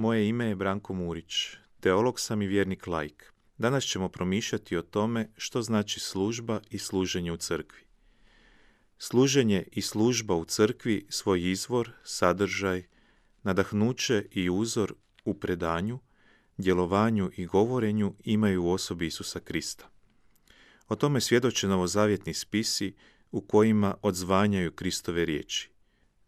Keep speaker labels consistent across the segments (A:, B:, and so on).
A: Moje ime je Branko Murić, teolog sam i vjernik laik. Danas ćemo promišljati o tome što znači služba i služenje u crkvi. Služenje i služba u crkvi svoj izvor, sadržaj, nadahnuće i uzor u predanju, djelovanju i govorenju imaju u osobi Isusa Krista. O tome svjedoče novozavjetni spisi u kojima odzvanjaju Kristove riječi.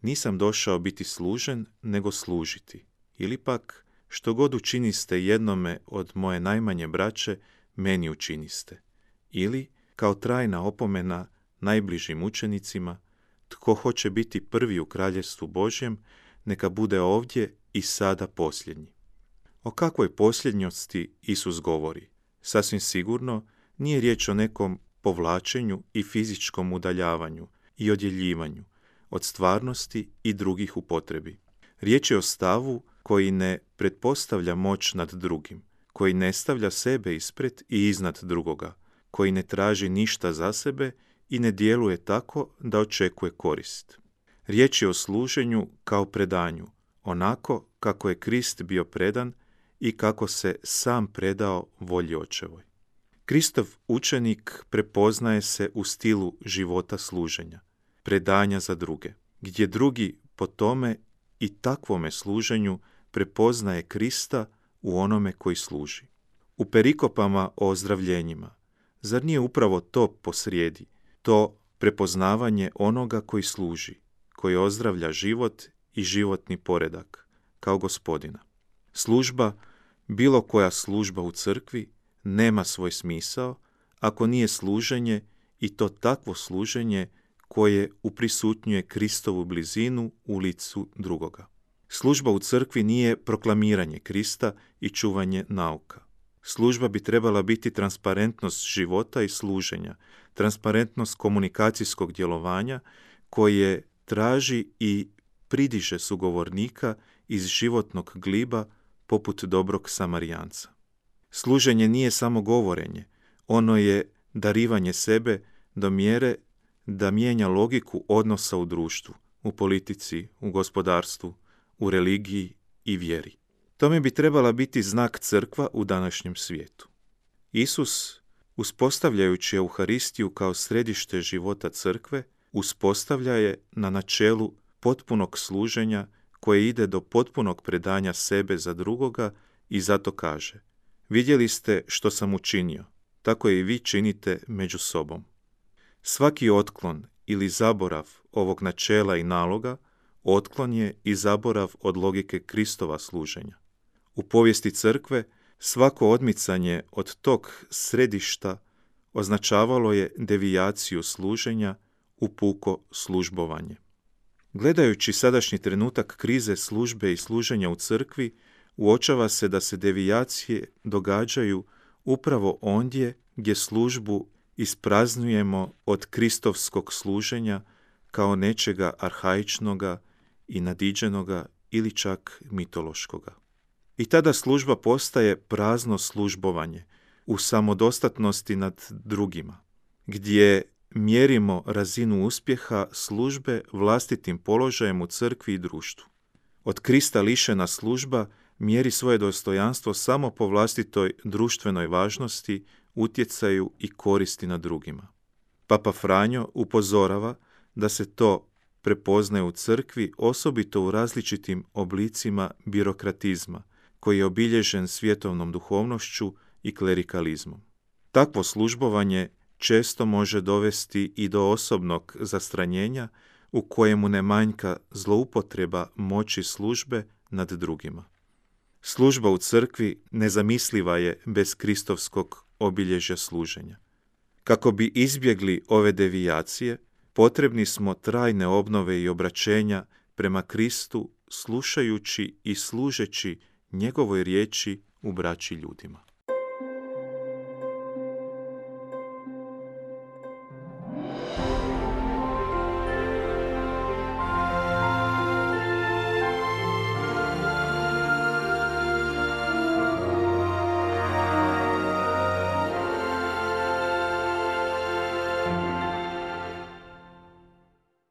A: Nisam došao biti služen, nego služiti. Ili pak, što god učiniste jednome od moje najmanje braće, meni učiniste. Ili, kao trajna opomena najbližim učenicima, tko hoće biti prvi u kraljevstvu Božjem, neka bude ovdje i sada posljednji. O kakvoj posljednjosti Isus govori? Sasvim sigurno nije riječ o nekom povlačenju i fizičkom udaljavanju i odjeljivanju od stvarnosti i drugih u potrebi. Riječ je o stavu koji ne pretpostavlja moć nad drugim, koji ne stavlja sebe ispred i iznad drugoga, koji ne traži ništa za sebe i ne djeluje tako da očekuje korist. Riječ je o služenju kao predanju, onako kako je Krist bio predan i kako se sam predao volji očevoj. Kristov učenik prepoznaje se u stilu života služenja, predanja za druge, gdje drugi po tome i takvome služenju prepoznaje Krista u onome koji služi. U perikopama o ozdravljenjima, zar nije upravo to posrijedi, to prepoznavanje onoga koji služi, koji ozdravlja život i životni poredak, kao gospodina. Služba, bilo koja služba u crkvi, nema svoj smisao ako nije služenje i to takvo služenje koje uprisutnjuje Kristovu blizinu u licu drugoga. Služba u crkvi nije proklamiranje Krista i čuvanje nauka. Služba bi trebala biti transparentnost života i služenja, transparentnost komunikacijskog djelovanja koje traži i pridiže sugovornika iz životnog gliba poput dobrog samarijanca. Služenje nije samo govorenje, ono je darivanje sebe do mjere da mijenja logiku odnosa u društvu, u politici, u gospodarstvu, u religiji i vjeri. Tome bi trebala biti znak crkva u današnjem svijetu. Isus, uspostavljajući Euharistiju kao središte života crkve, uspostavlja je na načelu potpunog služenja koje ide do potpunog predanja sebe za drugoga i zato kaže Vidjeli ste što sam učinio, tako i vi činite među sobom. Svaki otklon ili zaborav ovog načela i naloga otklon je i zaborav od logike Kristova služenja. U povijesti crkve svako odmicanje od tog središta označavalo je devijaciju služenja u puko službovanje. Gledajući sadašnji trenutak krize službe i služenja u crkvi, uočava se da se devijacije događaju upravo ondje gdje službu ispraznujemo od kristovskog služenja kao nečega arhaičnoga i nadiđenoga ili čak mitološkoga. I tada služba postaje prazno službovanje u samodostatnosti nad drugima, gdje mjerimo razinu uspjeha službe vlastitim položajem u crkvi i društvu. Od Krista lišena služba mjeri svoje dostojanstvo samo po vlastitoj društvenoj važnosti, utjecaju i koristi na drugima. Papa Franjo upozorava da se to prepoznaje u crkvi osobito u različitim oblicima birokratizma, koji je obilježen svjetovnom duhovnošću i klerikalizmom. Takvo službovanje često može dovesti i do osobnog zastranjenja u kojemu ne manjka zloupotreba moći službe nad drugima. Služba u crkvi nezamisliva je bez kristovskog obilježja služenja. Kako bi izbjegli ove devijacije, potrebni smo trajne obnove i obraćenja prema Kristu, slušajući i služeći njegovoj riječi u braći ljudima.